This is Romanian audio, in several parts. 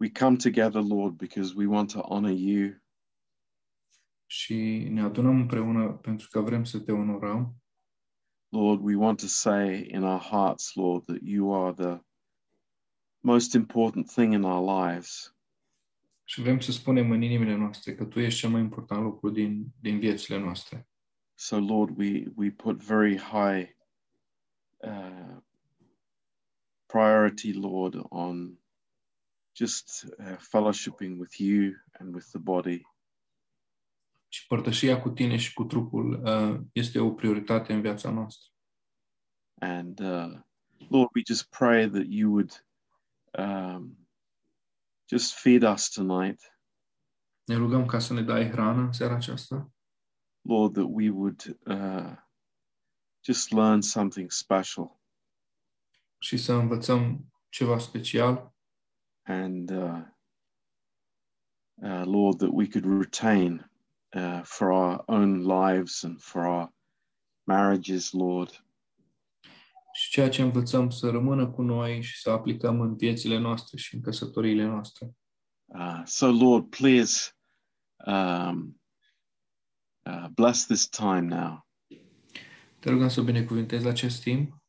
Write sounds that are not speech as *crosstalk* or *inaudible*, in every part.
we come together, Lord, because we want to honor you. și ne adunăm împreună pentru că vrem să te onorăm. Lord, we want to say in our hearts, Lord, that you are the most important thing in our lives. Și vrem să spunem în inimile noastre că Tu ești cel mai important lucru din, din viețile noastre. So, Lord, we, we put very high uh, priority, Lord, on just uh, fellowshipping with you and with the body. Și părtășia cu Tine și cu trupul uh, este o prioritate în viața noastră. And uh, Lord, we just pray that you would um, just feed us tonight. Ne rugăm ca să ne dai hrană în seara aceasta. Lord, that we would uh, just learn something special. și să învățăm ceva special And uh, uh, Lord, that we could retain uh, for our own lives and for our marriages, Lord. și ceea ce învățăm să rămână cu noi și să aplicăm în viețile noastre și în căsătoriile noastre. Uh, so, Lord, please um, uh, bless this time now. Te rugăm să binecuvântezi acest timp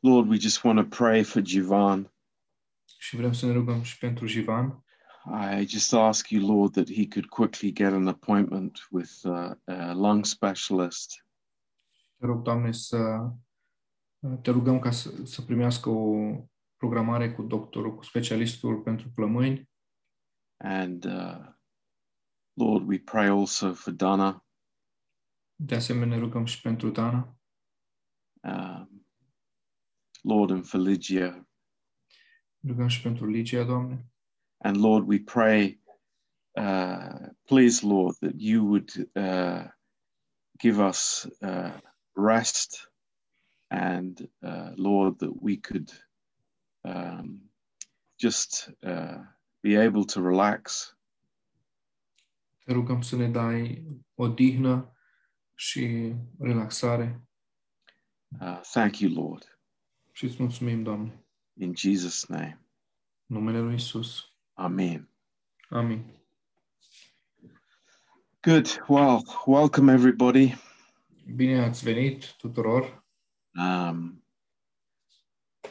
Lord, we just want to pray for Jivan. Și vrem să ne rugăm și pentru Jivan. I just ask you, Lord, that he could quickly get an appointment with uh, a lung specialist. Te rog, Doamne, să te rugăm ca să, să primească o programare cu doctorul, cu specialistul pentru plămâni And uh, Lord, we pray also for Dana. De asemenea, ne rugăm și pentru Dana, Um, Lord, and for Lygia. Rugăm și pentru Ligia, Doamne. And Lord, we pray, uh, please, Lord, that you would uh, give us uh, rest and, uh, Lord, that we could um, just uh, be able to relax. Te rugăm să ne dai odihnă și relaxare Uh, thank you, Lord. și îți mulțumim, Doamne. In Jesus' name, numele Lui Isus. Amen. Amin. Good. Well, welcome, everybody. Bine ați venit tuturor. Um,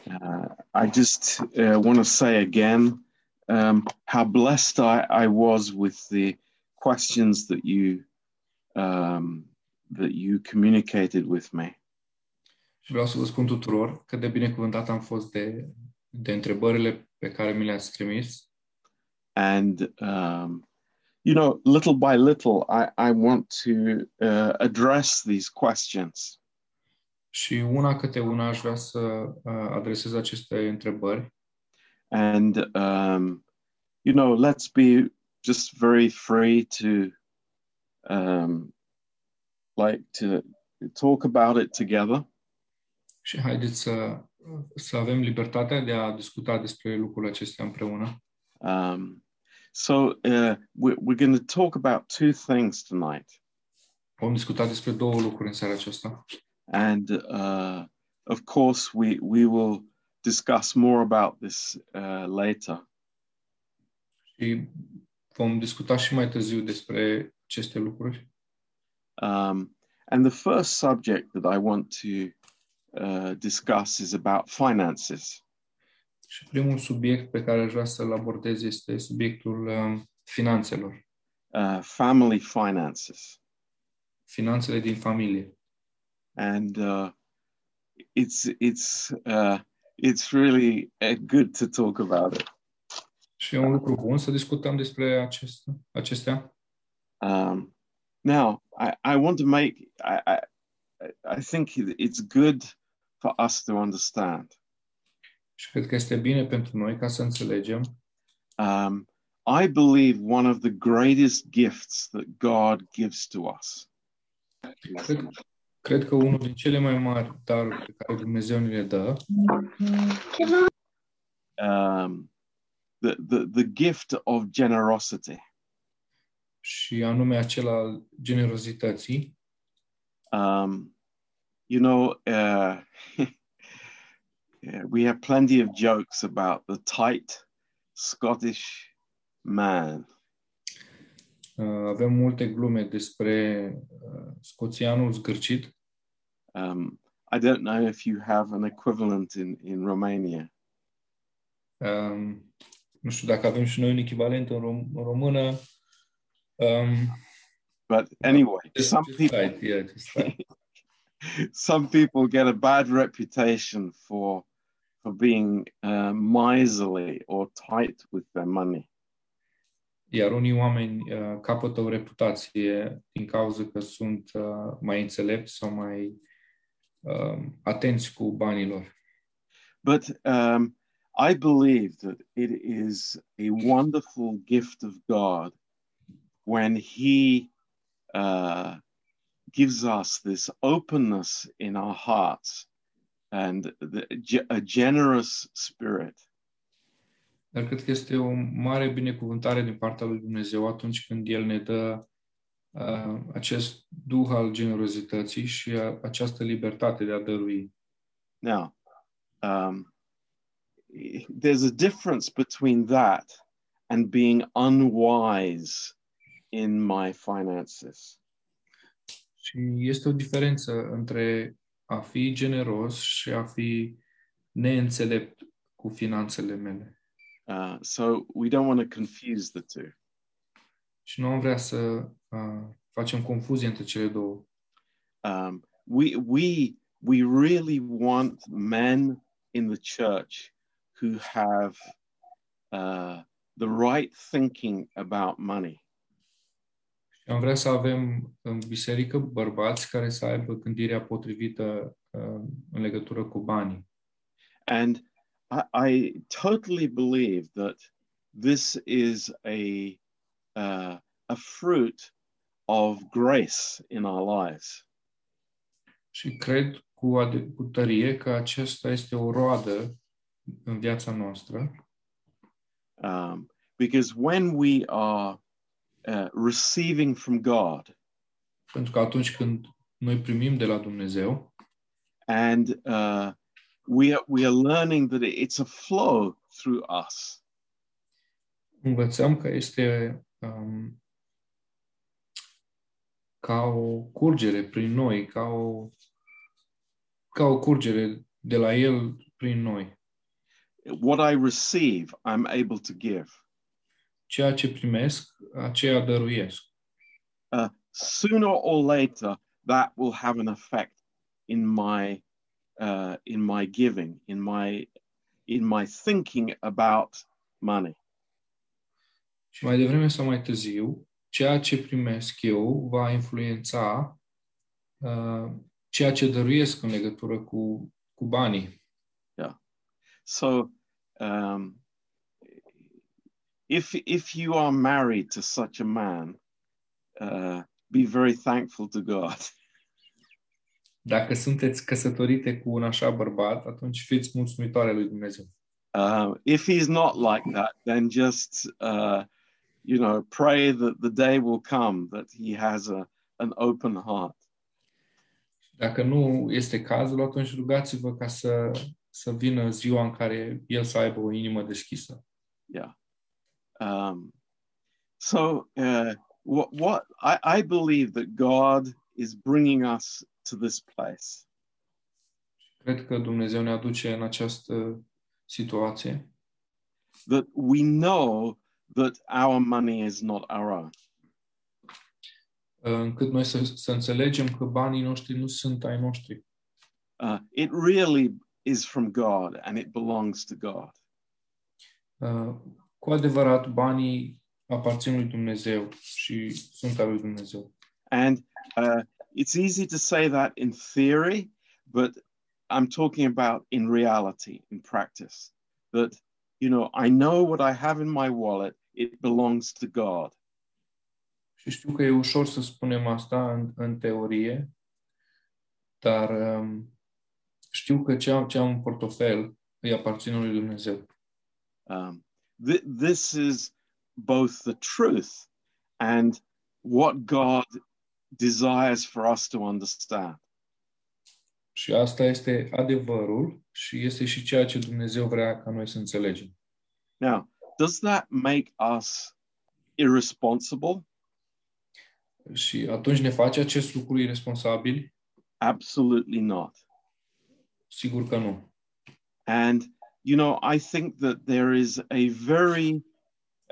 uh, I just uh, want to say again um, how blessed I, I was with the questions that you um, that you communicated with me. Și vreau să vă spun tuturor cât de binecuvântat am fost de, de întrebările pe care mi le-ați trimis. And um, you know, little by little, I, I want to uh, address these questions. Și una câte una aș vrea să uh, adresez aceste întrebări. And um, you know, let's be just very free to um, like to talk about it together. Și haideți să, să avem libertatea de a discuta despre lucrurile acestea împreună. Um, so uh, we're, we're going to talk about two things tonight, Vom discuta despre două lucruri în seara aceasta. and uh, of course we we will discuss more about this uh, later. Și vom discuta și mai târziu despre aceste lucruri. Um, and the first subject that I want to uh, discuss is about finances. Și primul subiect pe care aș vrea să-l abordez este subiectul um, finanțelor. uh, family finances, Finanțele din familie. and uh, it's it's uh, it's really uh, good to talk about it. Și e un lucru bun să discutăm despre acest, acestea. Um, now, I, I want to make I, I I think it's good for us to understand. Și cred că este bine pentru noi ca să înțelegem Um, I believe one of the greatest gifts that God gives to us Cred, cred că unul din cele mai mari daruri pe care Dumnezeu ne le dă um, the, the the gift of generosity. și anume acela al generozității. Um, you know, uh, *laughs* yeah, we have plenty of jokes about the tight Scottish man. Uh, avem multe glume despre uh, scoțianul zgârcit. Um, I don't know if you have an equivalent in, in Romania. Um, nu știu dacă avem și noi un echivalent în, rom- în română. Um, But anyway, just, some just people right, yeah, just right. *laughs* *laughs* some people get a bad reputation for for being uh, miserly or tight with their money. Iar unii oameni uh, capătă o reputație din cauza că sunt uh, mai înțelepți sau mai uh, atenți cu banilor. But um, I believe that it is a wonderful gift of God when He uh, gives us this openness in our hearts and the, a generous spirit. Dar cred că este o mare binecuvântare din partea lui Dumnezeu atunci când El ne dă uh, acest duh al generozității și a, această libertate de a dărui. Now, um, there's a difference between that and being unwise in my finances. Și este o diferență între a fi generos și a fi neînțelept cu finanțele mele. Uh, so we don't want to confuse the two. Și nu am vrea să uh, facem confuzie între cele două. Um, we we we really want men in the church who have uh, the right thinking about money. Și am vrea să avem în biserică bărbați care să aibă gândirea potrivită uh, în legătură cu banii. And I, I totally believe that this is a uh, a fruit of grace in our lives. Și cred cu, ade- cu tărie că acesta este o roadă în viața noastră, Um, because when we are uh, receiving from God pentru că atunci când noi primim de la Dumnezeu and uh, we are, we are learning that it's a flow through us, învățăm că este um, ca o curgere prin noi, ca o, ca o curgere de la El prin noi. what I receive, I'm able to give. Ceea ce primesc, aceea dăruiesc. Uh, sooner or later, that will have an effect in my uh, in my giving, in my in my thinking about money. Și mai devreme sau mai târziu, ceea ce primesc eu va influența uh, ceea ce dăruiesc în legătură cu, cu banii. So, um, if if you are married to such a man, uh, be very thankful to God. *laughs* Dacă sunteți căsătorite cu un așa bărbat, atunci fiți mulțumitoare lui Dumnezeu. Uh, if he's not like that, then just uh, you know pray that the day will come that he has a an open heart. Dacă nu este cazul, atunci rugați-vă ca să, să vină ziua în care el să aibă o inimă deschisă. Yeah. Um, so uh, what what I, I believe that God is bringing us to this place. Cred că Dumnezeu ne aduce în această situație, that we know that our money is not our own. încât noi să, să înțelegem că banii noștri nu sunt ai noștri. Uh, it really is from God and it belongs to God. Uh, Cu adevărat, banii aparțin lui Dumnezeu și sunt al lui Dumnezeu. And uh, it's easy to say that in theory, but I'm talking about in reality, in practice. That, you know, I know what I have in my wallet, it belongs to God. Și știu că e ușor să spunem asta în, în teorie, dar um, știu că ce am, ce am în portofel îi aparține lui Dumnezeu. Um, th- this is both the truth and what God desires for us to understand. Și asta este adevărul și este și ceea ce Dumnezeu vrea ca noi să înțelegem. Now, does that make us irresponsible? Și atunci ne face acest lucru irresponsabil? Absolutely not. Sigur că nu. And, you know, I think that there is a very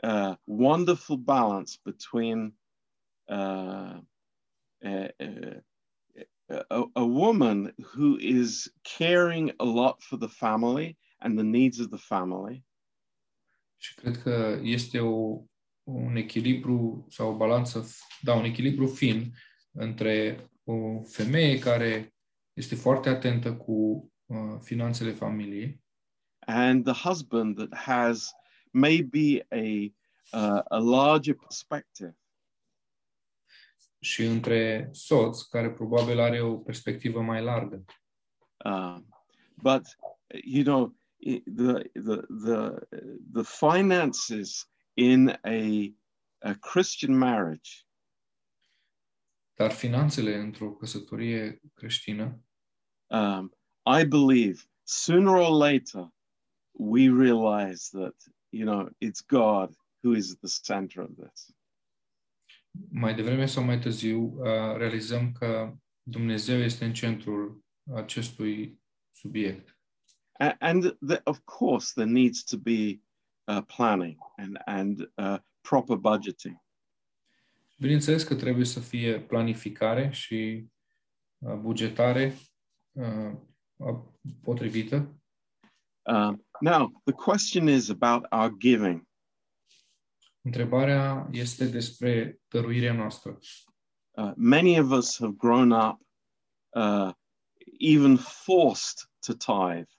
uh, wonderful balance between uh, a, a, a, a woman who is caring a lot for the family and the needs of the family, Și cred că este o, un echilibru sau o balanță, da, un echilibru fin între o femeie care este foarte atentă cu uh, finanțele familiei and the husband that has maybe a uh, a larger perspective. și între soț care probabil are o perspectivă mai largă. Um, but you know the the the the finances in a a Christian marriage Dar finanțele într-o căsătorie creștină, um, I believe sooner or later we realize that you know it's God who is at the center of this. mai devreme sau mai târziu, uh, realizăm că Dumnezeu este în centrul acestui subiect. A- And the, of course, there needs to be uh, planning and and uh, proper budgeting. Bineînțeles că trebuie să fie planificare și uh, bugetare uh, potrivită. Um, now, the question is about our giving. Întrebarea este despre dăruirea noastră. Uh, many of us have grown up uh, even forced to tithe.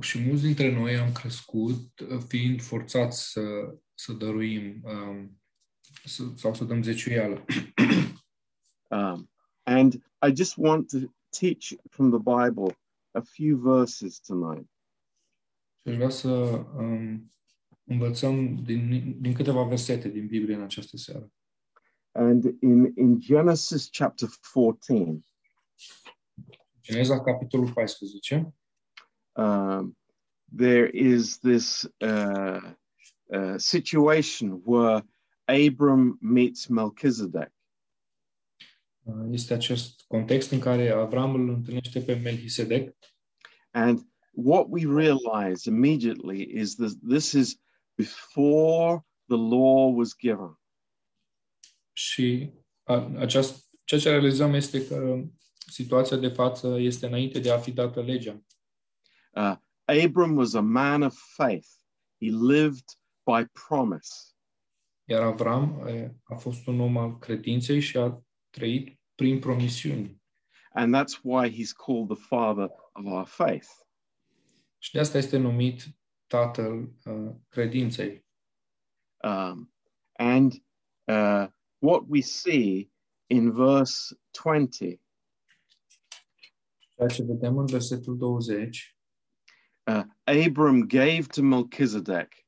Și mulți dintre noi am crescut uh, fiind forțați să, să dăruim um, să, sau să dăm zeciuială. *coughs* Um, and I just want to teach from the Bible a few verses tonight. Și aș vrea să um, învățăm din, din câteva versete din Biblie în această seară. And in, in Genesis chapter 14, Geneza, capitolul 14, um, there is this uh, uh, situation where Abram meets Melchizedek. uh, este acest context în care Avram îl întâlnește pe Melchisedec And what we realize immediately is that this is before the law was given. și aceast, ceea ce realizăm este că situația de față este înainte de a fi dată legea. Uh, Abram was a man of faith. He lived by promise. Iar Avram a fost un om al credinței și a trăit prin promisiuni. And that's why he's called the father of our faith. Și de asta este numit tatăl uh, credinței. Um, and uh, what we see in verse 20 Ceea ce vedem în versetul 20, uh, Abram gave to Melchizedek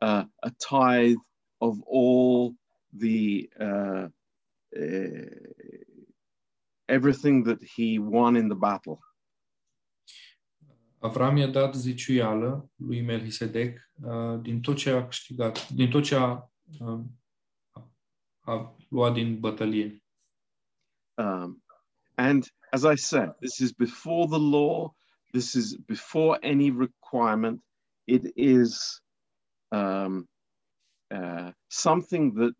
uh, a tithe of all the uh, uh, everything that he won in the battle. Avram i-a dat ziciuială lui Melchisedec uh, din tot ce a câștigat, din tot ce a, uh, a luat din bătălie. Um, and as I said, this is before the law. This is before any requirement. It is um, uh, something that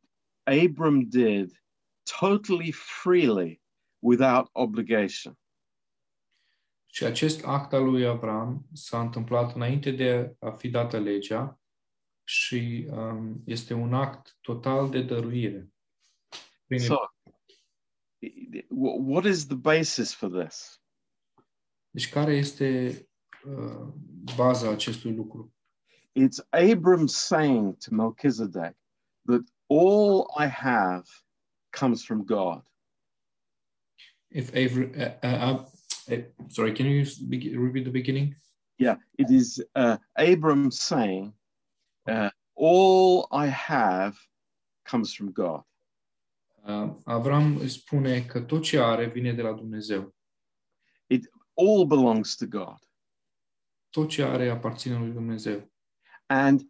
Abram did totally freely without obligation. Și acest act al lui Avram s-a întâmplat înainte de a fi dată legea și um, este un act total de dăruire. Prin So, wh- what is the basis for this? Deci care este uh, baza acestui lucru? It's Abram saying to Melchizedek that all I have comes from God. If Avr- uh, uh, uh, sorry, can you repeat the beginning? Yeah, it is uh, Abram saying, uh, All I have comes from God. Uh, Avram spune că tot ce are vine de la Dumnezeu. It all belongs to God. Tot ce are aparține lui Dumnezeu. And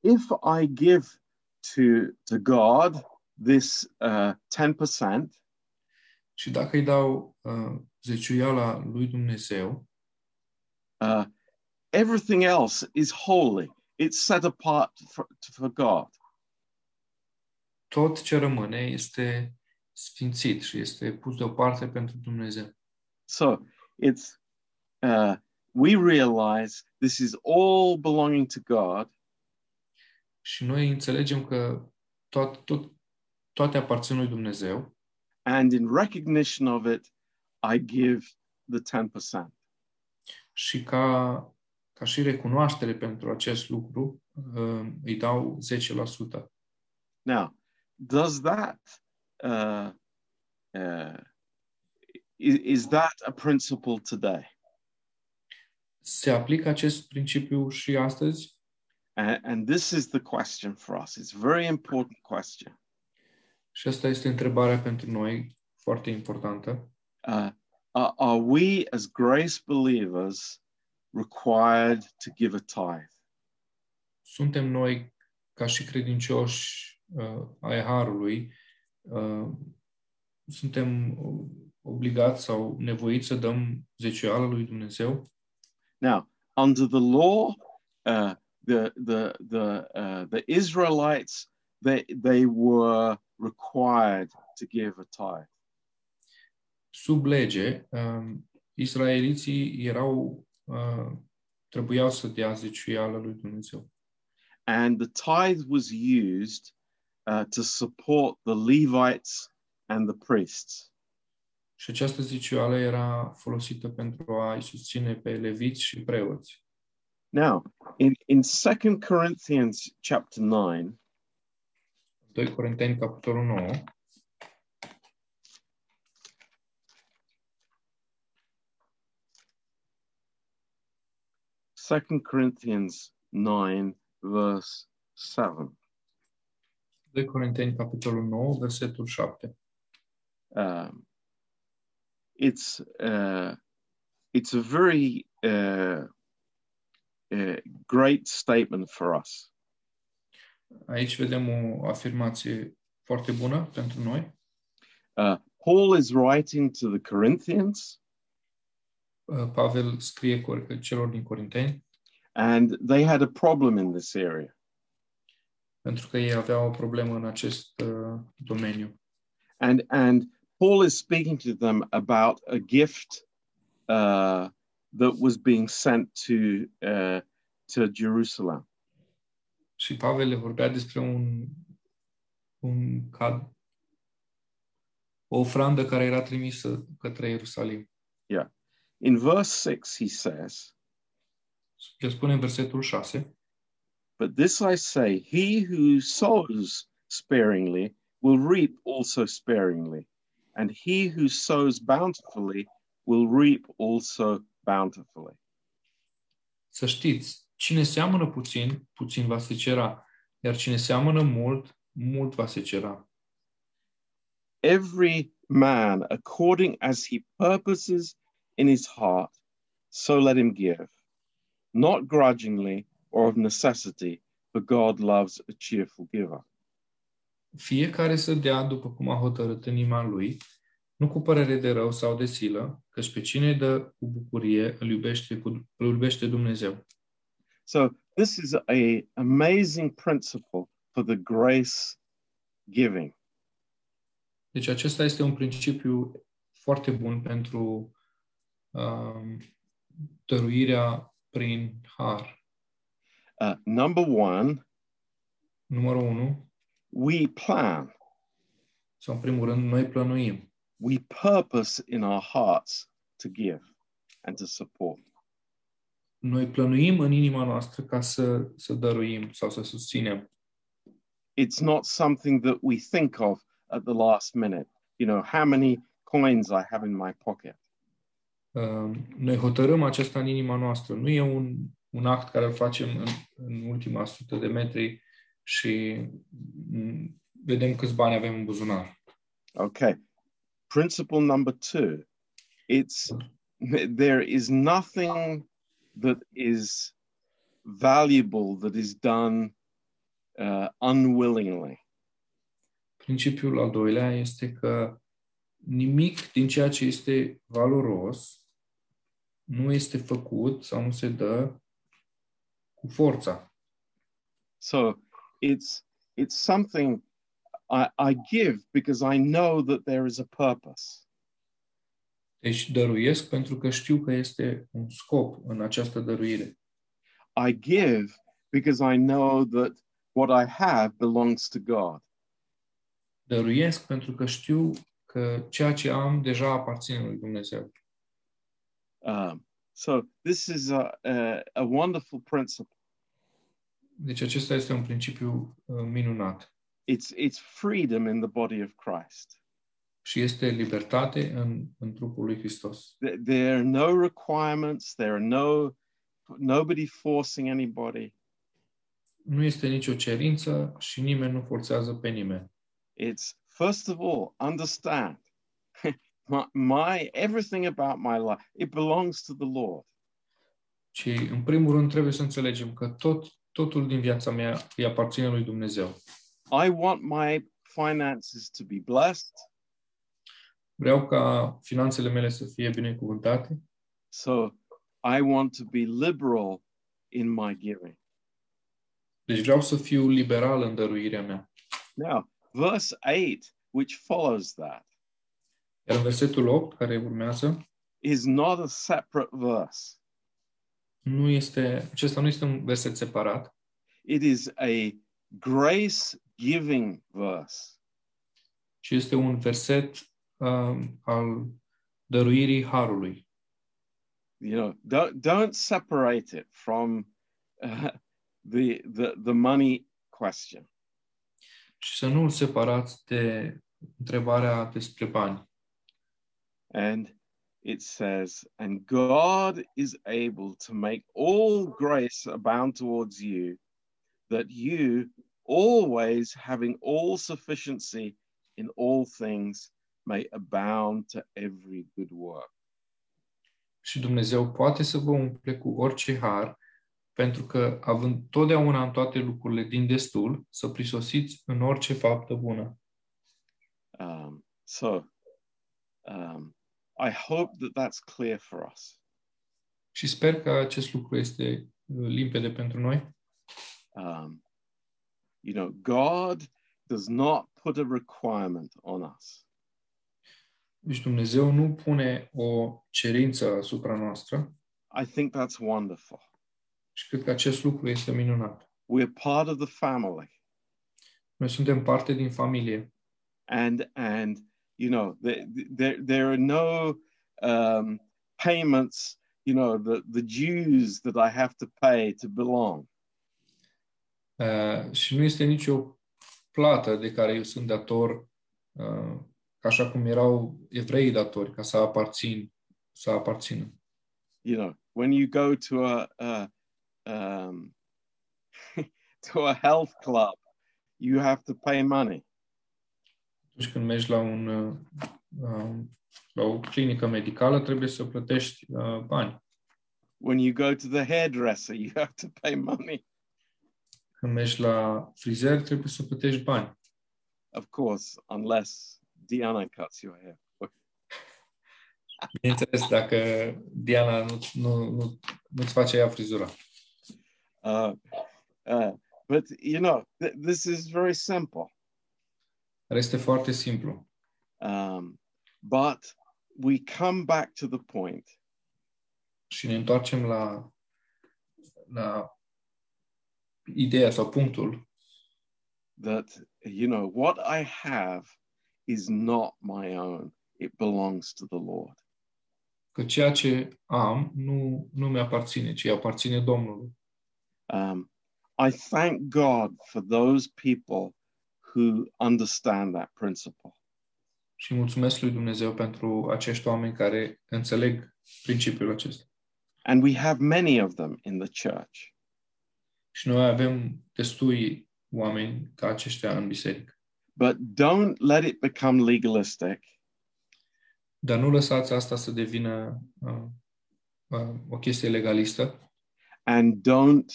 if I give to, to God this uh, 10%, Și dacă îi dau uh, zeciuiala lui Dumnezeu, uh, everything else is holy. It's set apart for, for God. tot ce rămâne este sfințit și este pus deoparte pentru Dumnezeu. So it's uh, we realize this is all belonging to God, Și noi înțelegem că tot, tot, toate aparțin lui Dumnezeu and in recognition of it, I give the 10%. și ca, ca și recunoaștere pentru acest lucru uh, îi dau 10%. Now, does that uh, uh, is, is that a principle today? Se aplică acest principiu și astăzi? And, and this is the question for us. It's a very important question. Și asta este întrebarea pentru noi, foarte importantă. Uh, are, are we as grace believers required to give a tithe? Suntem noi, ca și credincioși uh, ai Harului, uh, suntem obligați sau nevoiți să dăm lui Dumnezeu? Now, under the law, uh, the the the uh, the Israelites they they were required to give a tithe. Sub lege, um, israeliții erau, uh, trebuiau să dea zeciuială lui Dumnezeu. and the tithe was used uh, to support the Levites and the priests. Și această zeciuială era folosită pentru a-i susține pe leviți și preoți. Now, in, in 2 Corinthians chapter 9, 2 Corinteni, capitolul 9, 2 Corinthians 9, verse 7, 2 Corinteni, capitolul 9, versetul 7. um, it's, uh, it's a very uh, uh, great statement for us. Aici vedem o afirmație foarte bună pentru noi. Uh, Paul is writing to the Corinthians, Pavel scrie celor din Corinteni and they had a problem in this area. pentru că ei aveau o problemă în acest uh, domeniu. and and Paul is speaking to them about a gift uh, that was being sent to uh, to Jerusalem, Și Pavel le vorbea despre un, un cad, o ofrandă care era trimisă către Ierusalim. In verse six, he says, spune în versetul 6, "But this I say: He who sows sparingly will reap also sparingly, and he who sows bountifully will reap also bountifully." Să știți, cine seamănă puțin, puțin va secera, iar cine seamănă mult, mult va secera. every man according as he purposes in his heart, so let him give, not grudgingly or of necessity, for God loves a cheerful giver. Fiecare să dea după cum a hotărât în inima lui, nu cu părere de rău sau de silă, căci pe cine îi dă cu bucurie îl iubește, cu, îl iubește Dumnezeu. So this is a amazing principle for the grace giving. Deci acesta este un principiu foarte bun pentru um, dăruirea prin har. Uh, number one, Numărul 1, we plan, sau în primul rând, noi plănuim. we purpose in our hearts to give and to support. Noi plănuim în inima noastră ca să, să dăruim sau să susținem. it's not something that we think of at the last minute. You know, how many coins I have in my pocket. Um, noi hotărâm aceasta în inima noastră. Nu e un, un act care îl facem în, în ultima sută de metri și mm, vedem câți bani avem în buzunar. Okay. Principle number two it's there is nothing that is valuable that is done uh, unwillingly. Principiul al doilea este că nimic din ceea ce este valoros nu este făcut sau nu se dă cu forța. So it's it's something I, I give because I know that there is a purpose. Deci dăruiesc pentru că știu că este un scop în această dăruire. I give because I know that what I have belongs to God. Dăruiesc pentru că știu că ceea ce am deja aparține lui Dumnezeu. Um, so this is a, a, a wonderful principle. Deci acesta este un principiu uh, minunat. It's it's freedom in the body of Christ. Și este libertate în, în trupul lui Hristos. There, there are no requirements. There are no nobody forcing anybody. Nu este nicio cerință și nimeni nu forțează pe nimeni. It's first of all understand *laughs* my, my everything about my life it belongs to the Lord. Ci, în primul rând, trebuie să înțelegem că tot, totul din viața mea îi aparține lui Dumnezeu. I want my finances to be blessed. Vreau ca finanțele mele să fie binecuvântate, So I want to be liberal in my giving. deci vreau să fiu liberal în dăruirea mea. Now, verse 8, which follows that, Iar în versetul 8, care urmează, is not a separate verse. nu este, acesta nu este un verset separat, It is a grace giving verse. ci este un verset um, al dăruirii harului. You know, don't, don't separate it from uh, the, the, the money question. Și să nu îl separați de întrebarea despre bani. And it says, And God is able to make all grace abound towards you, that you always having all sufficiency in all things may abound to every good work. Și Dumnezeu poate să vă umple cu orice har, pentru că, având totdeauna în toate lucrurile din destul, să prisosiți în orice faptă bună. Um, so um, I hope that that's clear for us. Și sper că acest lucru este uh, limpede pentru noi. Um, you know, God does not put a requirement on us. Deci Dumnezeu nu pune o cerință asupra noastră I think that's wonderful. și cred că acest lucru este minunat. We're part of the family. Noi suntem parte din familie and and you know there there, there are no um, payments you know the the dues that i have to pay to belong uh, și nu este nicio plată de care eu sunt dator, uh, așa cum erau evreii datori, ca să aparțin, să aparțină. you know when you go to a, a um, *laughs* to a health club you have to pay money Atunci când mergi la, un, uh, um, la o clinică medicală, trebuie să plătești uh, bani. when you go to the hairdresser you have to pay money Când mergi la frizer, trebuie să plătești bani. of course unless diana cuts your hair Bineînțeles, dacă Diana nu, nu, nu, nu-ți face ea frizura. uh, uh, but you know th- this is very simple Dar este foarte simplu. Um, but we come back to the point Și ne întoarcem la, la ideea sau punctul that, you know, what I have is not my own, it belongs to the Lord. că ceea ce am nu, nu mi-aparține, ci aparține Domnului. Um, I thank God for those people who understand that principle. Și mulțumesc lui Dumnezeu pentru acești oameni care înțeleg principiul acesta. And we have many of them in the church. Și noi avem destui oameni ca aceștia în biserică. But don't let it become legalistic Dar nu lăsați asta să devină uh, uh, o chestie legalistă and don't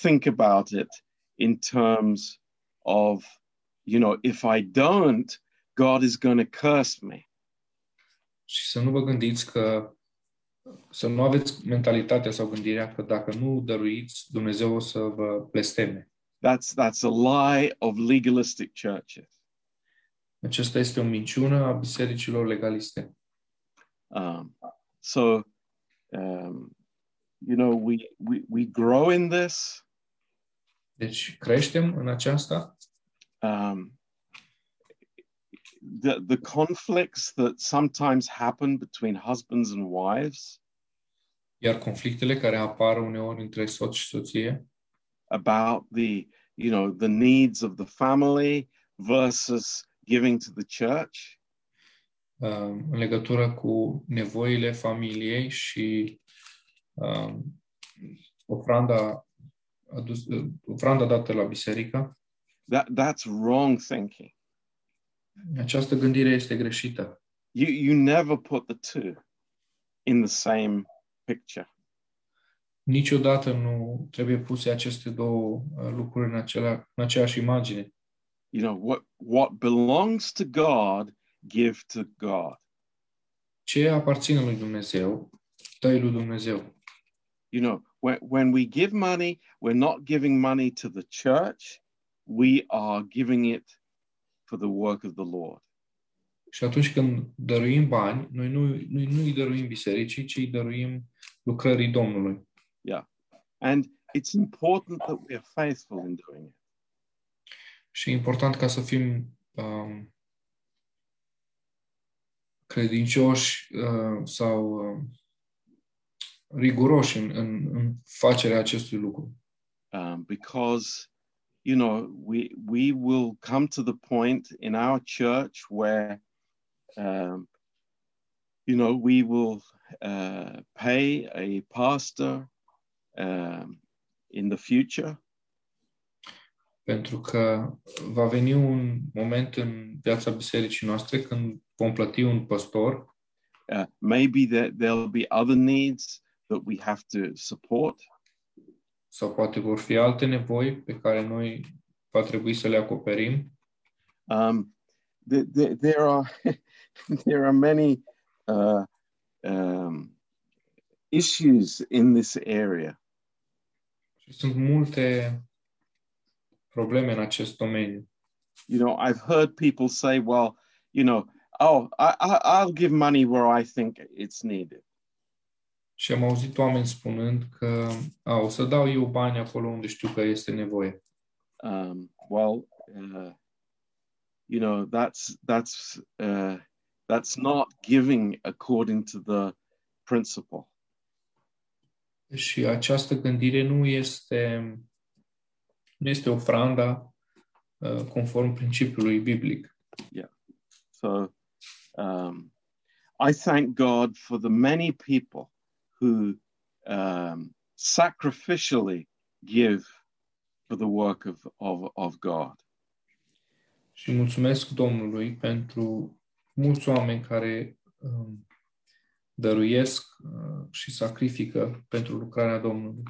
think about it in terms of, you know, if I don't, God is going to curse me. Și să nu vă gândiți că să nu aveți mentalitatea sau gândirea că dacă nu dăruiți, Dumnezeu o să vă blesteme. That's that's a lie of legalistic churches. Aceasta este o minciună a bisericilor legaliste. Um, so, um, you know, we, we we grow in this. Deci creștem în aceasta. Um, the the conflicts that sometimes happen between husbands and wives. Iar conflictele care apar uneori între soț și soție? About the you know the needs of the family versus giving to the church. Um, în legătură cu nevoile familiei și um, ofranda, adus, ofranda dată la biserică, that that's wrong thinking această gândire este greșită. you you never put the two in the same picture Niciodată nu trebuie puse aceste două uh, lucruri în, acela, în aceeași imagine. you know what what belongs to god give to god Ce aparține lui Dumnezeu, dă lui Dumnezeu. you know when, when we give money we're not giving money to the church we are giving it for the work of the lord Și atunci când dăruim bani, noi nu, nu, nu îi dăruim bisericii, ci îi dăruim lucrării Domnului. and it's important that we are faithful in doing it Și e important ca să fim um, credincioși uh, sau uh, riguroși în, în, în facerea acestui lucru. um, because you know we we will come to the point in our church where um, you know we will uh, pay a pastor um, in the future. Pentru că va veni un moment în viața bisericii noastre când vom plăti un păstor, uh, maybe there, there'll be other needs that we have to support sau poate vor fi alte nevoi pe care noi va trebui să le acoperim. um, there, there, there are *laughs* there are many uh, um, issues in this area Și sunt multe probleme în acest domeniu. you know i've heard people say well you know oh I, I, i'll give money where i think it's needed Și am auzit oameni spunând că a, o să dau eu bani acolo unde știu că este nevoie. um, well uh, you know that's that's uh, that's not giving according to the principle Și această gândire nu este, nu este ofranda uh, conform principiului biblic. So um, I thank God for the many people who um, sacrificially give for the work of, of, of God. Și mulțumesc Domnului pentru mulți oameni care um, dăruiesc uh, și sacrifică pentru lucrarea Domnului.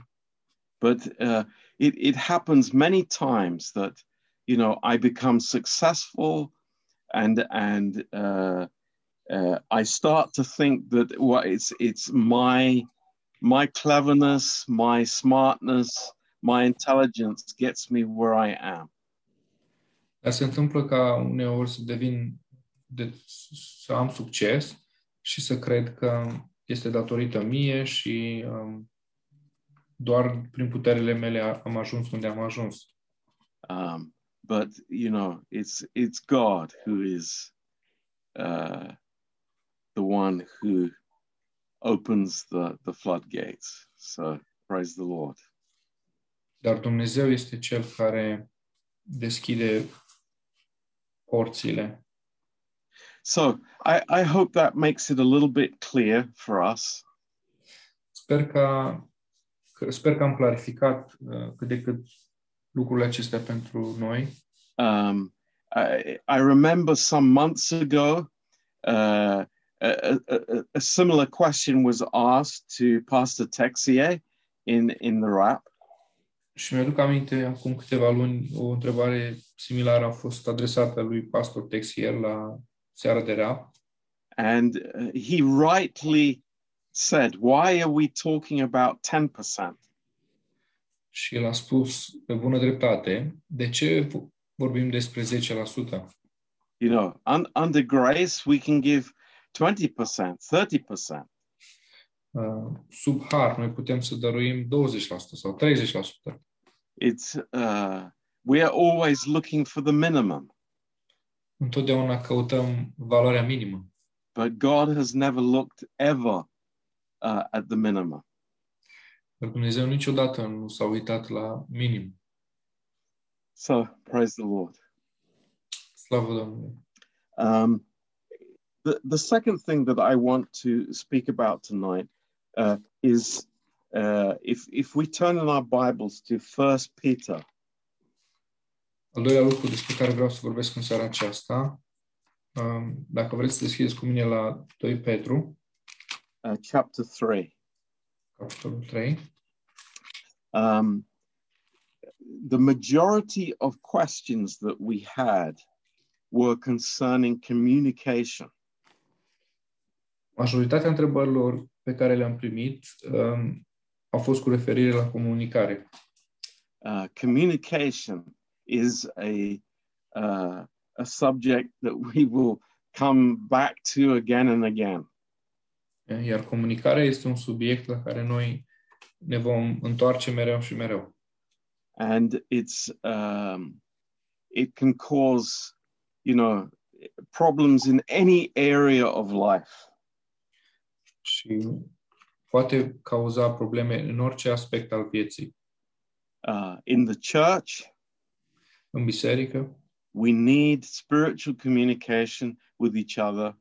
But uh, it, it happens many times that, you know, I become successful and, and uh, uh, I start to think that well, it's, it's my, my cleverness, my smartness, my intelligence gets me where I am. Dar se întâmplă ca uneori să devin, de, să am succes și să cred că este datorită mie și um, doar prin puterile mele am ajuns unde am ajuns. Um, but you know, it's it's God who is uh, the one who opens the the floodgates. So praise the Lord. Dar Dumnezeu este Cel care deschide porțile. So I, I hope that makes it a little bit clear for us. Sper că, că sper că am clarificat uh, cât de cât lucrurile acestea pentru noi. Um, I, I remember some months ago, uh, a, a, a- similar question was asked to Pastor Texier in in the rap. Și mi-aduc aminte, acum câteva luni, o întrebare similară a fost adresată lui pastor Texier la seara de rea And uh, he rightly said, Why are we talking about 10%? și el a spus pe bună dreptate, de ce vorbim despre 10%? You know, un- under grace, we can give 20%, 30%. Uh, sub har, noi putem să dăruim 20% sau 30%. It's, uh, we are always looking for the minimum, Întotdeauna căutăm valoarea minimă. but God has never looked ever uh, at the minimum. Dar Dumnezeu niciodată nu s-a uitat la minim. So praise the Lord. Slavă Domnului! Um, the, the second thing that I want to speak about tonight uh, is uh, if, if we turn in our Bibles to First Peter, Al doilea lucru despre care vreau să vorbesc în seara aceasta, um, dacă vreți să deschideți cu mine la 2 Petru, uh, chapter 3. capitolul 3, Um, the majority of questions that we had were concerning communication. Majoritatea întrebărilor pe care le-am primit um, au fost cu referire la comunicare. Uh, communication is a, uh, a subject that we will come back to again and again. Iar comunicarea este un subiect la care noi ne vom întoarce mereu și mereu. and it's um, it can cause you know problems in any area of life Și poate cauza probleme în orice aspect al vieții. uh, in the church În biserică we need spiritual communication with each other.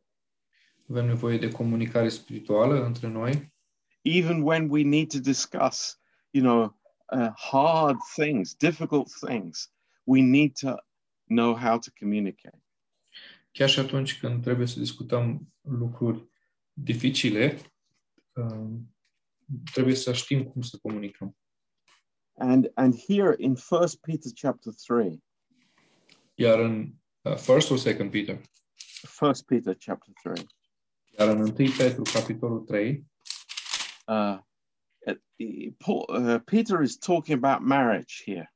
avem nevoie de comunicare spirituală între noi, even when we need to discuss you know uh, hard things difficult things we need to know how to communicate. Chiar și atunci când trebuie să discutăm lucruri dificile, um, trebuie să știm cum să comunicăm. and and here in first peter chapter 3 Iar în uh, First or Second Peter, first peter chapter 3 iar în 1 Petru, capitolul 3, uh, uh, Paul, uh, Peter is talking about marriage here,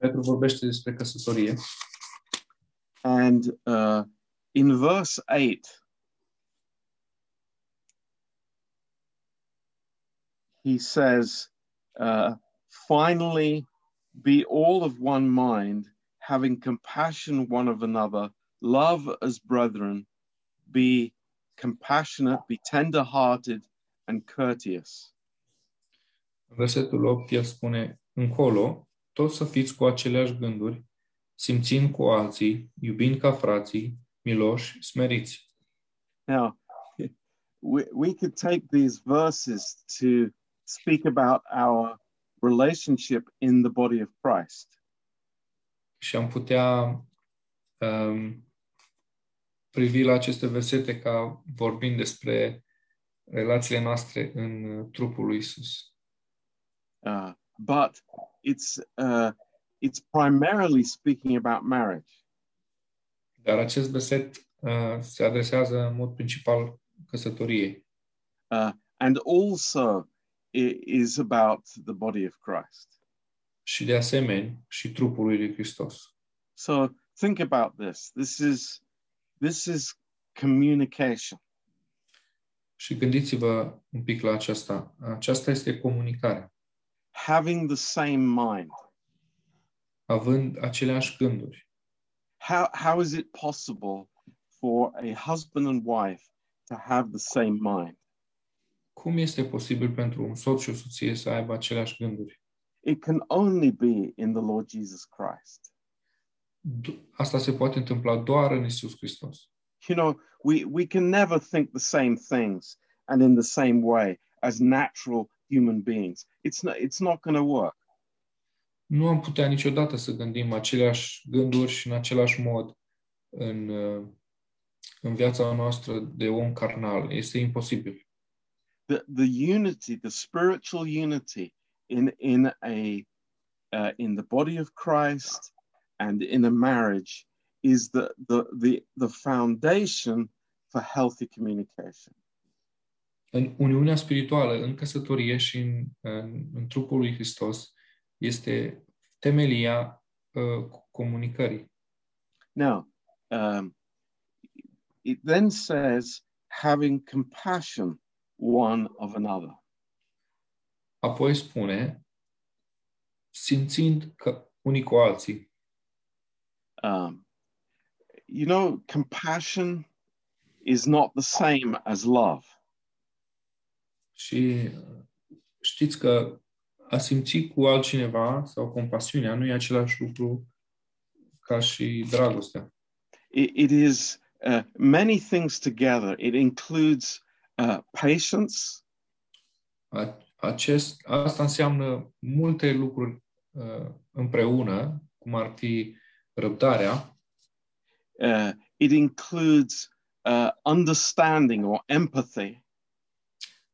Petru vorbește despre căsătorie. And uh, in verse eight, he says, uh, "Finally, be all of one mind, having compassion one of another, love as brethren, be compassionate, be tender-hearted, and courteous." Versetul 8, el spune, încolo, toți să fiți cu aceleași gânduri, simțind cu alții, iubind ca frații, miloși, smeriți. Now, we, we could take these verses to speak about our relationship in the body of Christ. Și am putea um, privi la aceste versete ca vorbind despre relațiile noastre în trupul lui Isus. Uh, but it's, uh, it's primarily speaking about marriage. Dar acest verset uh, se adresează în mod principal căsătoriei Uh, and also it is about the body of Christ. și de asemenea și trupului lui Hristos. So think about this. This is, this is communication. Și gândiți-vă un pic la aceasta. Aceasta este comunicarea. Having the same mind. Având aceleași gânduri. How how is it possible for a husband and wife to have the same mind Cum este posibil pentru un soț și o soție să aibă aceleași gânduri? it can only be in the lord jesus christ Asta se poate întâmpla doar în Isus Hristos. you know we we can never think the same things and in the same way as natural human beings it's not it's not going to work Nu am putea niciodată să gândim aceleași gânduri și în același mod în, uh, în viața noastră de om carnal. Este imposibil. the the unity the spiritual unity in in a uh, in the body of Christ and in a marriage is the the the the foundation for healthy communication. În uniunea spirituală, în căsătorie și în, în, în trupul lui Hristos, este temelia uh, comunicării. Now, um, it then says, having compassion one of another. Apoi spune, simțind că unii cu alții. Um, you know, compassion is not the same as love. Și uh, știți că a simți cu altcineva sau compasiunea nu e același lucru ca și dragostea. It, it is uh, many things together. It includes uh, patience, A- Acest, asta înseamnă multe lucruri uh, împreună, cum ar fi răbdarea, uh, it includes uh, understanding or empathy,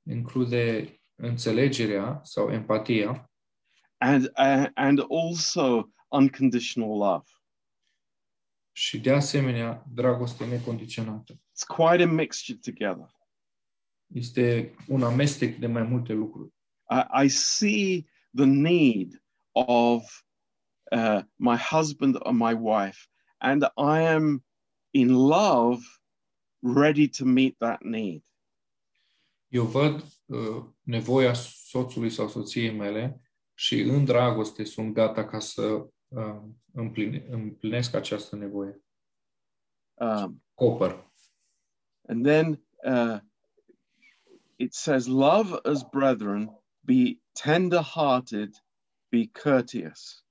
include înțelegerea sau empatia and, uh, and also unconditional love. și de asemenea dragoste necondiționată. It's quite a mixture together. Este un amestec de mai multe lucruri. I, I see the need of uh, my husband or my wife, and I am in love, ready to meet that need. Eu văd uh, nevoia soțului sau soției mele și în dragoste sunt gata ca să uh, împline, împlinesc această nevoie. Um, Copăr. and then uh, it says, Love as brethren, be tender hearted, be courteous.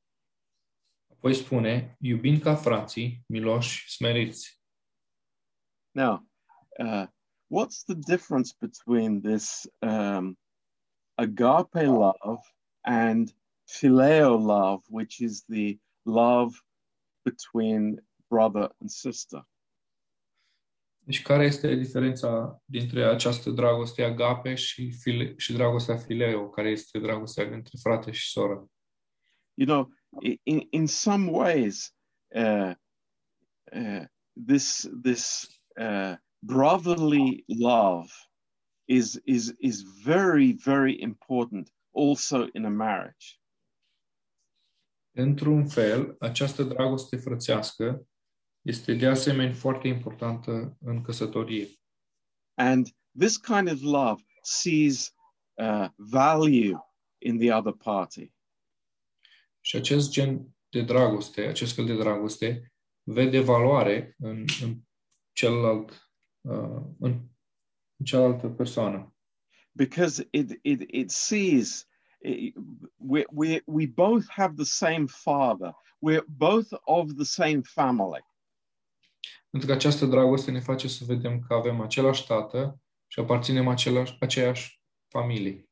Apoi spune, iubind ca frații, miloși, smeriți. Now, uh, what's the difference between this um, agape love and phileo love, which is the love between brother and sister? Deci care este diferența dintre această dragoste agape și, file, și dragostea fileo, care este dragostea între frate și soră? You know, in, in some ways, uh, uh, this, this uh, brotherly love is, is, is very, very important also in a marriage. Într-un fel, această dragoste frățească este de asemenea foarte importantă în căsătorie. And this kind of love sees uh, value in the other party. Și acest gen de dragoste, acest fel de dragoste, vede valoare în, în celălalt, uh, în, în cealaltă persoană. because it it it sees it, we we we both have the same father. We're both of the same family. Pentru că această dragoste ne face să vedem că avem același tată și aparținem același, aceeași familie.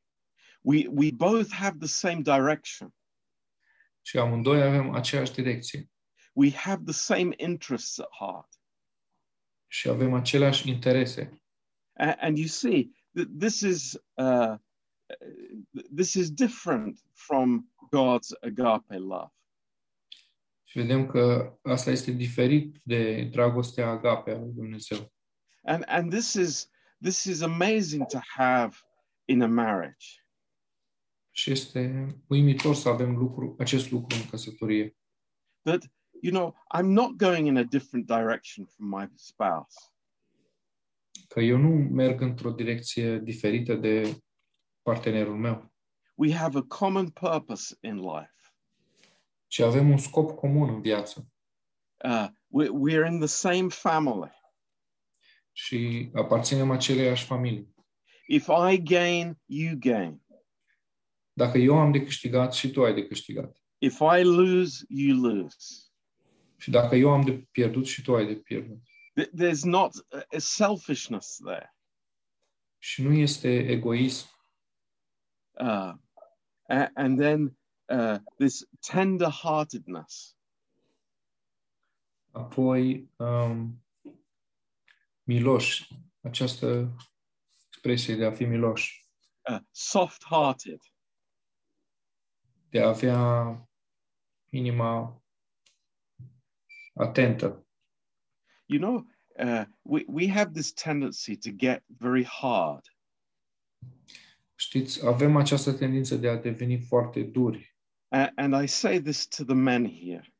We we both have the same direction. Și amândoi avem aceeași direcție. We have the same interests at heart. Și avem aceleași interese. A- and you see that this is uh, this is different from God's agape love. Și vedem că asta este diferit de dragostea agape a lui Dumnezeu. And and this is this is amazing to have in a marriage. Și este uimitor să avem lucru, acest lucru în căsătorie. that you know i'm not going in a different direction from my spouse. Că eu nu merg într-o direcție diferită de partenerul meu, we have a common purpose in life. Ci avem un scop comun în viață. Uh, we, we're in the same family. Și aparținem aceleiași familii. if i gain you gain. Dacă eu am de câștigat și tu ai de câștigat. if i lose you lose Și dacă eu am de pierdut și tu ai de pierdut. Th- there's not a, a selfishness there. Și nu este egoism, uh, a- and then uh, this tender-heartedness. Apoi um, miloș, această expresie de a fi miloș, uh, soft-hearted. De a avea inima atentă. You know, uh, we, we have this tendency to get very hard. Știți, avem această tendință de a deveni foarte duri and I say this to the men here.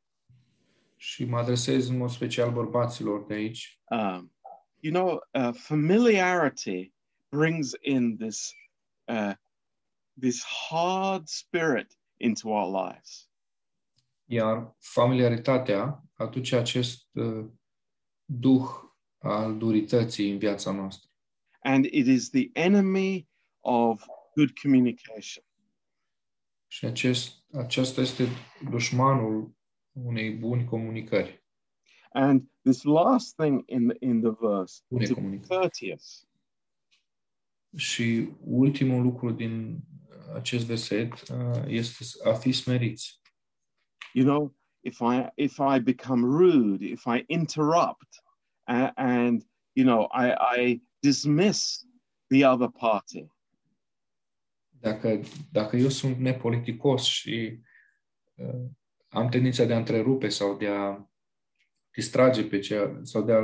și mă adresez în mod special bărbaților de aici. Um, you know, uh, familiarity brings in this uh, this hard spirit into our lives. Iar familiaritatea aduce acest uh, duh al durității în viața noastră. And it is the enemy of good communication. Și acest, acesta este dușmanul unei buni comunicări. And this last thing in the, in the verse, Bune to be comunicări. courteous. Și ultimul lucru din acest verset uh, este a fi smeriți. You know, if I if I become rude, if I interrupt, and, and you know, I, I dismiss the other party, Dacă, dacă eu sunt nepoliticos și uh, am tendința de a întrerupe sau de a distrage pe cea, sau de a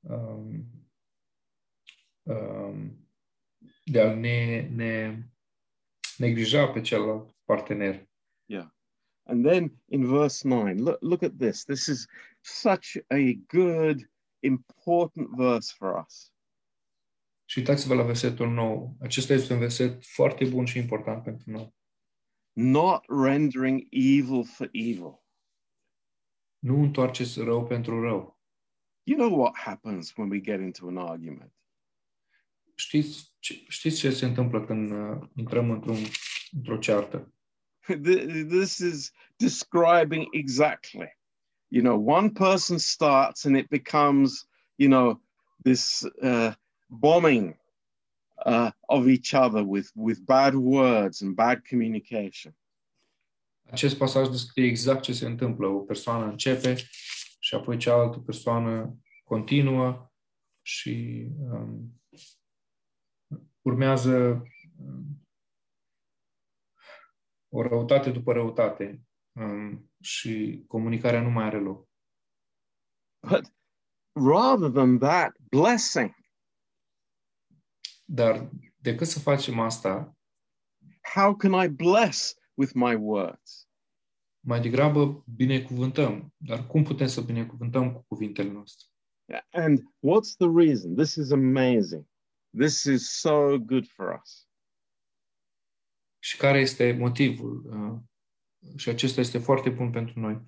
um, um, de a ne, ne neglija pe celălalt partener. And then in verse 9, look, look at this. This is such a good, important verse for us. Și uitați-vă la versetul nou. Acesta este un verset foarte bun și important pentru noi. Not rendering evil for evil. Nu întoarceți rău pentru rău. You know what happens when we get into an argument? Știți ce, știți ce se întâmplă când uh, intrăm într-un, într-o ceartă? Th- This is describing exactly. You know, one person starts and it becomes, you know, this uh, bombing uh, of each other with, with bad words and bad communication. Acest pasaj descrie exact ce se întâmplă. O persoană începe și apoi cealaltă persoană continuă și um, urmează um, o răutate după răutate um, și comunicarea nu mai are loc. But rather than that, blessing. Dar decât să facem asta, How can I bless with my words? mai degrabă binecuvântăm. Dar cum putem să binecuvântăm cu cuvintele noastre? And what's the reason? This is amazing. This is so good for us. Și care este motivul? Uh, și acesta este foarte bun pentru noi.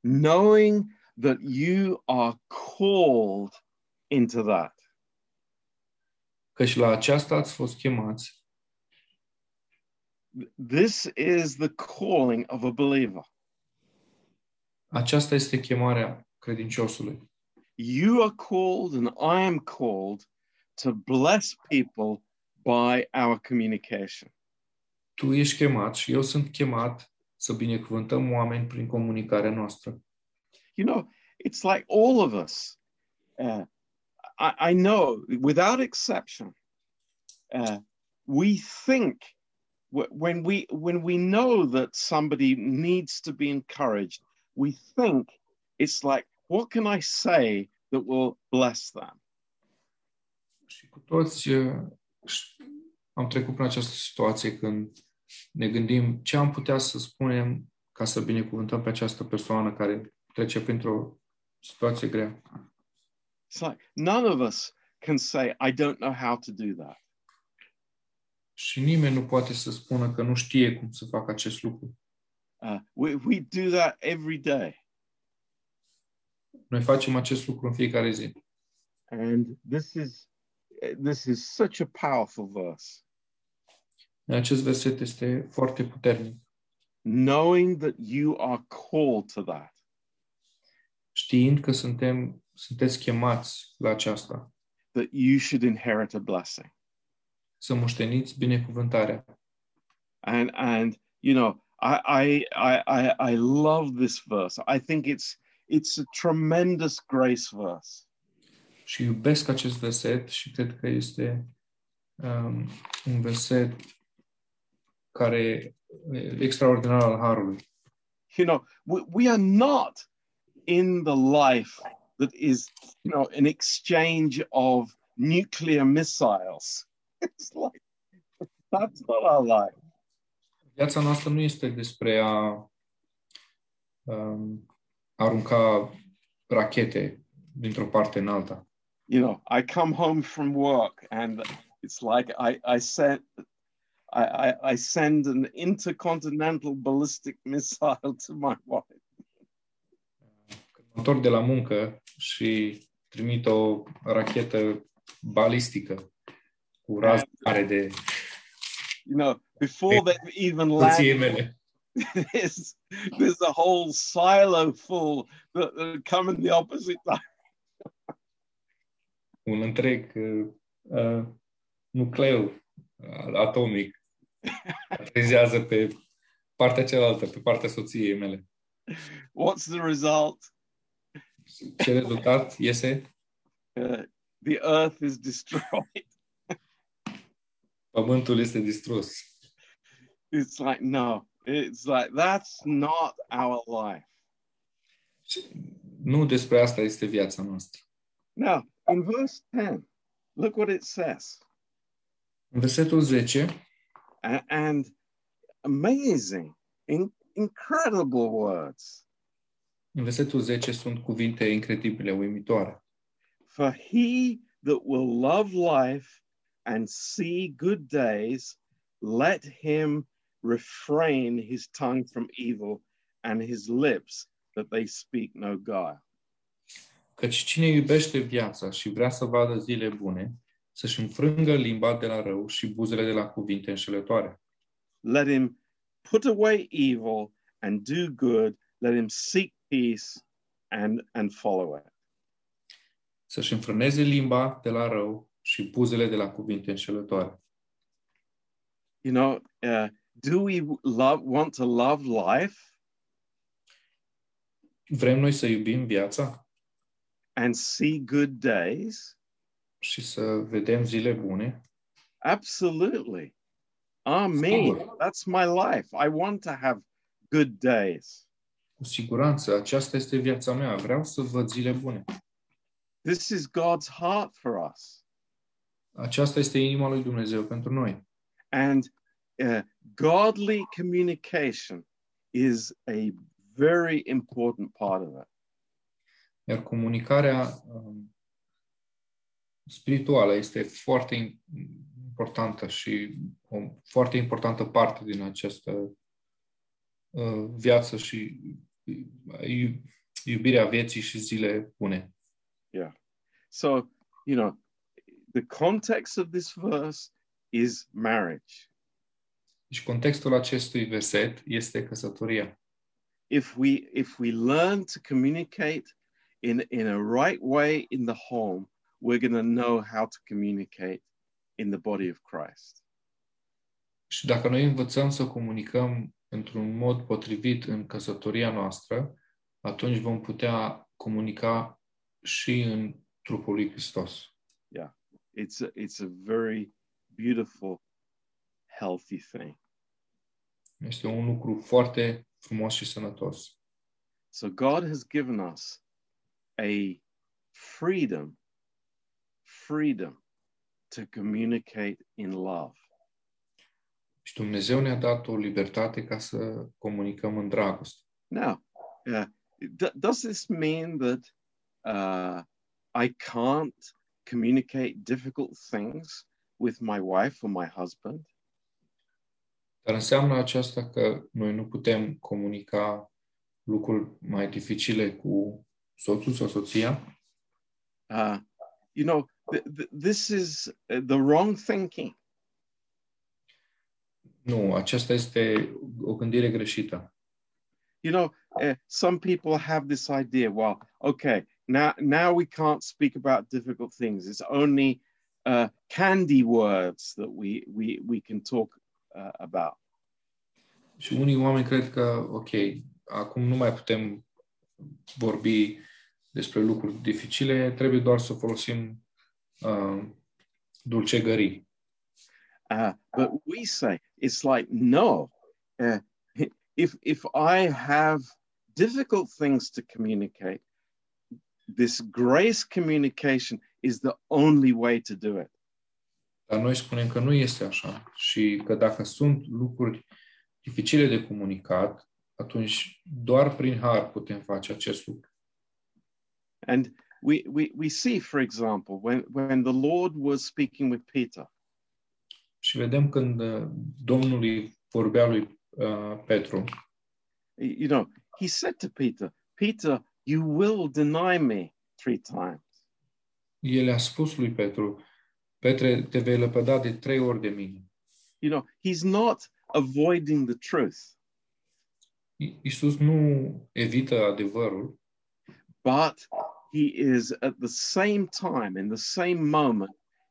Knowing that you are called into that. Căci la aceasta ați fost chemați. This is the calling of a believer. Aceasta este chemarea credinciosului. You are called, and I am called to bless people by our communication. Tu ești chemat și eu sunt chemat să binecuvântăm oameni prin comunicarea noastră. You know, it's like all of us. Uh, I, I know, without exception, uh, we think wh- when we when we know that somebody needs to be encouraged, we think it's like, what can I say that will bless them? Și cu toți uh, ș- am trecut prin această situație când ne gândim ce am putea să spunem ca să binecuvântăm pe această persoană care trece printr-o situație grea. It's like none of us can say, I don't know how to do that. Și nimeni nu poate să spună că nu știe cum să facă acest lucru. Uh, we, we do that every day. Noi facem acest lucru în fiecare zi. And this is this is such a powerful verse. Acest verset este foarte puternic. Knowing that you are called to that. Știind că suntem, sunteți chemați la aceasta, that you should inherit a blessing. să moșteniți binecuvântarea. And and you know, I I I I, I love this verse. I think it's it's a tremendous grace verse. Și iubesc acest verset și cred că este um, un verset care extraordinar al harului. You know, we, we are not in the life that is, you know, an exchange of nuclear missiles. *laughs* It's like, that's not our life. Viața noastră nu este despre a um, arunca rachete dintr-o parte în alta. You know, I come home from work and it's like I, I send I, I, I send an intercontinental ballistic missile to my wife. Când mă întorc de la muncă și trimit o rachetă balistică cu rază mare de You know, before they've even soției landed, mele. *laughs* there's, there's a whole silo full that, that come in the opposite direction. un întreg uh, uh, nucleu uh, atomic aterizează pe partea cealaltă, pe partea soției mele. What's the result? Ce rezultat iese? Uh, the earth is destroyed. Pământul este distrus. It's like, no, it's like, that's not our life. Și Nu despre asta este viața noastră. Now, in verse 10, look what it says. În versetul 10, A- and amazing, in, incredible words. în versetul 10 sunt cuvinte incredibile, uimitoare. For he that will love life and see good days, let him refrain his tongue from evil and his lips that they speak no guile. Căci cine iubește viața și vrea să vadă zile bune, să-și înfrângă limba de la rău și buzele de la cuvinte înșelătoare. Let him put away evil and do good. Let him seek peace and, and follow it. Să-și înfrâneze limba de la rău și buzele de la cuvinte înșelătoare. You know, uh, do we love, want to love life Vrem noi să iubim viața and see good days? Și să vedem zile bune? Absolutely. Ah, me. Sigur. That's my life. I want to have good days. Cu siguranță, aceasta este viața mea. Vreau să văd zile bune. This is God's heart for us. Aceasta este inima lui Dumnezeu pentru noi. And uh, godly communication is a very important part of it. Iar comunicarea um, spirituală este foarte im- importantă și o foarte importantă parte din această uh, viață și uh, iu- iubirea vieții și zile bune. So, you know, the context of this verse is marriage. Deci contextul acestui verset este căsătoria. If we if we learn to communicate in in a right way in the home, we're going to know how to communicate in the body of Christ. Și dacă noi învățăm să comunicăm într-un mod potrivit în căsătoria noastră, atunci vom putea comunica și în trupul lui Hristos. It's a, it's a very beautiful, healthy thing. Este un lucru foarte frumos și sănătos. So God has given us a freedom, freedom to communicate in love. Și Dumnezeu ne-a dat o libertate ca să comunicăm în dragoste. Now, uh, does this mean that uh, I can't communicate difficult things with my wife or my husband? Dar înseamnă aceasta că noi nu putem comunica lucruri mai dificile cu soțul sau soția? Uh, you know, this is uh, the wrong thinking. Nu, aceasta este o gândire greșită. You know, uh, some people have this idea. Well, okay, now now we can't speak about difficult things. It's only uh, candy words that we we we can talk uh, about. Și unii oameni cred că, ok, acum nu mai putem vorbi despre lucruri dificile, trebuie doar să folosim uh, dulcegării. Uh, but we say it's like no, uh, if if I have difficult things to communicate, this grace communication is the only way to do it. Dar noi spunem că nu este așa și că dacă sunt lucruri dificile de comunicat, atunci doar prin har putem face acest lucru. And we, we, we see, for example, when, when the Lord was speaking with Peter, Și vedem când uh, Domnul îi vorbea lui uh, Petru, you know, he said to Peter, Peter, you will deny me three times. el a spus lui Petru, Petre, te vei lepăda de trei ori de mine. You know, he's not avoiding the truth, I- Iisus nu evită adevărul, but he is at the same time, in the same moment,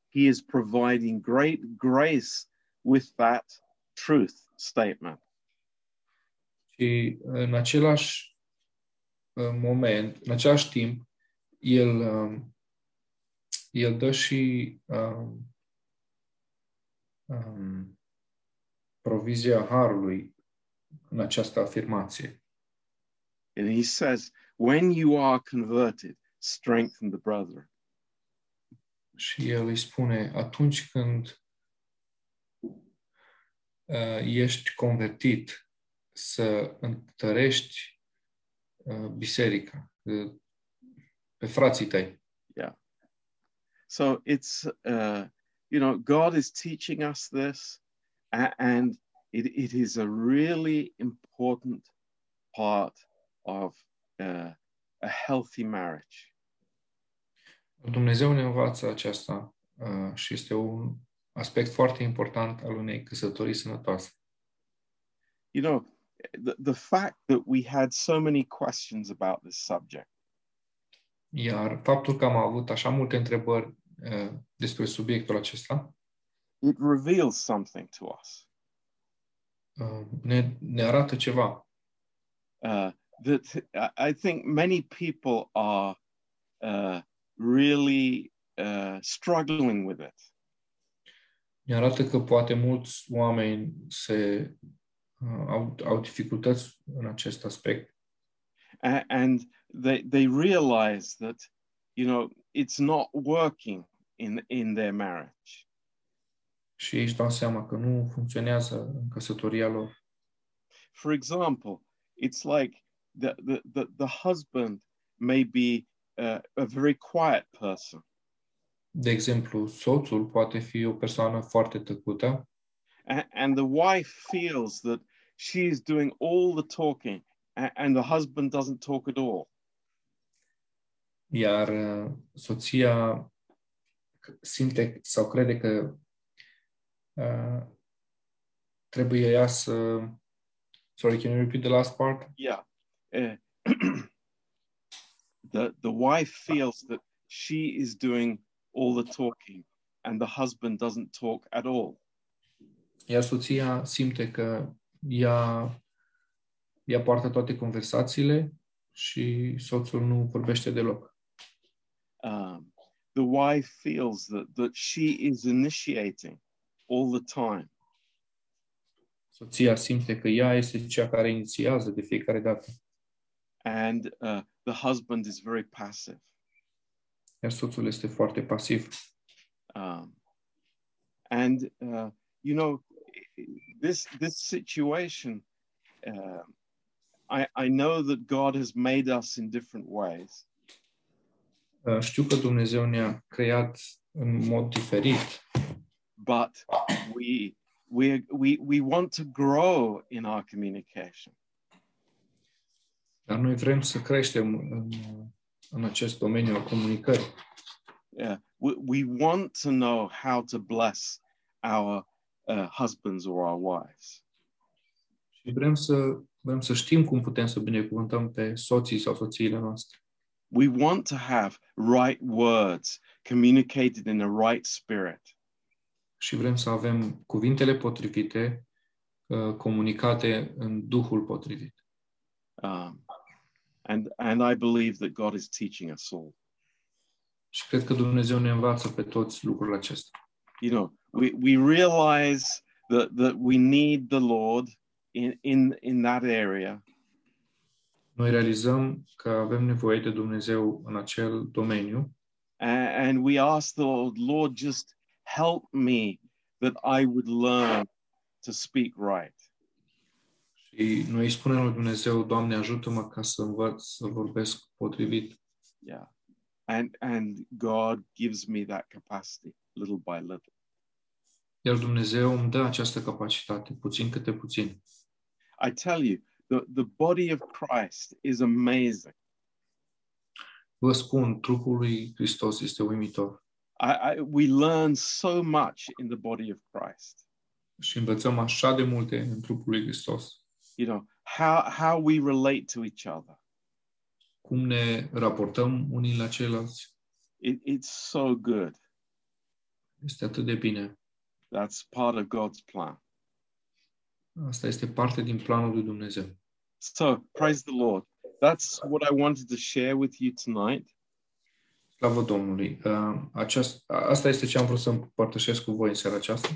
he is providing great grace with that truth statement. Și în același uh, moment, în același timp, el, um, el dă și um, um, provizia harului în această afirmație. And he says, when you are converted, strengthen the brother. Și el îi spune, atunci când uh, ești convertit, să întărești uh, biserica, uh, pe frații tăi. So it's, uh, you know, God is teaching us this, and it, it is a really important part of uh, a healthy marriage. Dumnezeu ne învață aceasta uh, și este un aspect foarte important al unei căsătorii sănătoase. You know, the, the fact that we had so many questions about this subject Iar faptul că am avut așa multe întrebări uh, despre subiectul acesta it reveals something to us uh, ne, ne arată ceva. uh, that I- I think many people are uh, really uh, struggling with it. Ne arată că poate mulți oameni se, uh, au, au dificultăți în acest aspect A- and they they realize that you know it's not working in in their marriage și ei își dau seama că nu funcționează în căsătoria lor. for example it's like the the the, the husband may be uh, a very quiet person. De exemplu, soțul poate fi o persoană foarte tăcută. A- and the wife feels that she is doing all the talking a- and the husband doesn't talk at all. Iar uh, soția simte sau crede că uh, trebuie ea să... Sorry, can you repeat the last part? yeah. Uh, *clears throat* the the wife feels that she is doing all the talking and the husband doesn't talk at all. Iar soția simte că ea, ea poartă toate conversațiile și soțul nu vorbește deloc. um, the wife feels that that she is initiating all the time. Soția simte că ea este cea care inițiază de fiecare dată, and uh, the husband is very passive. Iar soțul este foarte pasiv. um, and uh, you know this this situation uh, I, I know that God has made us in different ways. Uh, Știu că Dumnezeu ne-a creat în mod diferit, but we we we we want to grow in our communication dar noi vrem să creștem în, în acest domeniu al comunicării. yeah we, we want to know how to bless our uh, husbands or our wives Și vrem să, vrem să știm cum putem să binecuvântăm pe soții sau soțiile noastre. we want to have right words communicated in a right spirit Și vrem să avem cuvintele potrivite, uh, comunicate în Duhul potrivit. um, and and I believe that God is teaching us all Și cred că Dumnezeu ne învață pe toți lucrul acesta. you know we, we realize that that we need the lord in, in, in that area. Noi realizăm că avem nevoie de Dumnezeu în acel domeniu And, and we ask the Lord, Lord, just help me that I would learn to speak right. Și noi îi spunem lui Dumnezeu, Doamne, ajută-mă ca să învăț să vorbesc potrivit. Yeah. And and God gives me that capacity little by little. Iar Dumnezeu îmi dă această capacitate, puțin câte puțin. I tell you, the, the body of Christ is amazing. Vă spun, trupul lui Hristos este uimitor I, I, we learn so much in the body of Christ. și învățăm așa de multe în trupul lui Hristos. You know, how, how we relate to each other. Cum ne raportăm unii la ceilalți. It, it's so good. Este atât de bine. That's part of God's plan. Asta este parte din planul lui Dumnezeu. So, praise the Lord. That's what I wanted to share with you tonight. Slavă Domnului! Uh, Aceast, asta este ce am vrut să împărtășesc cu voi în seara aceasta.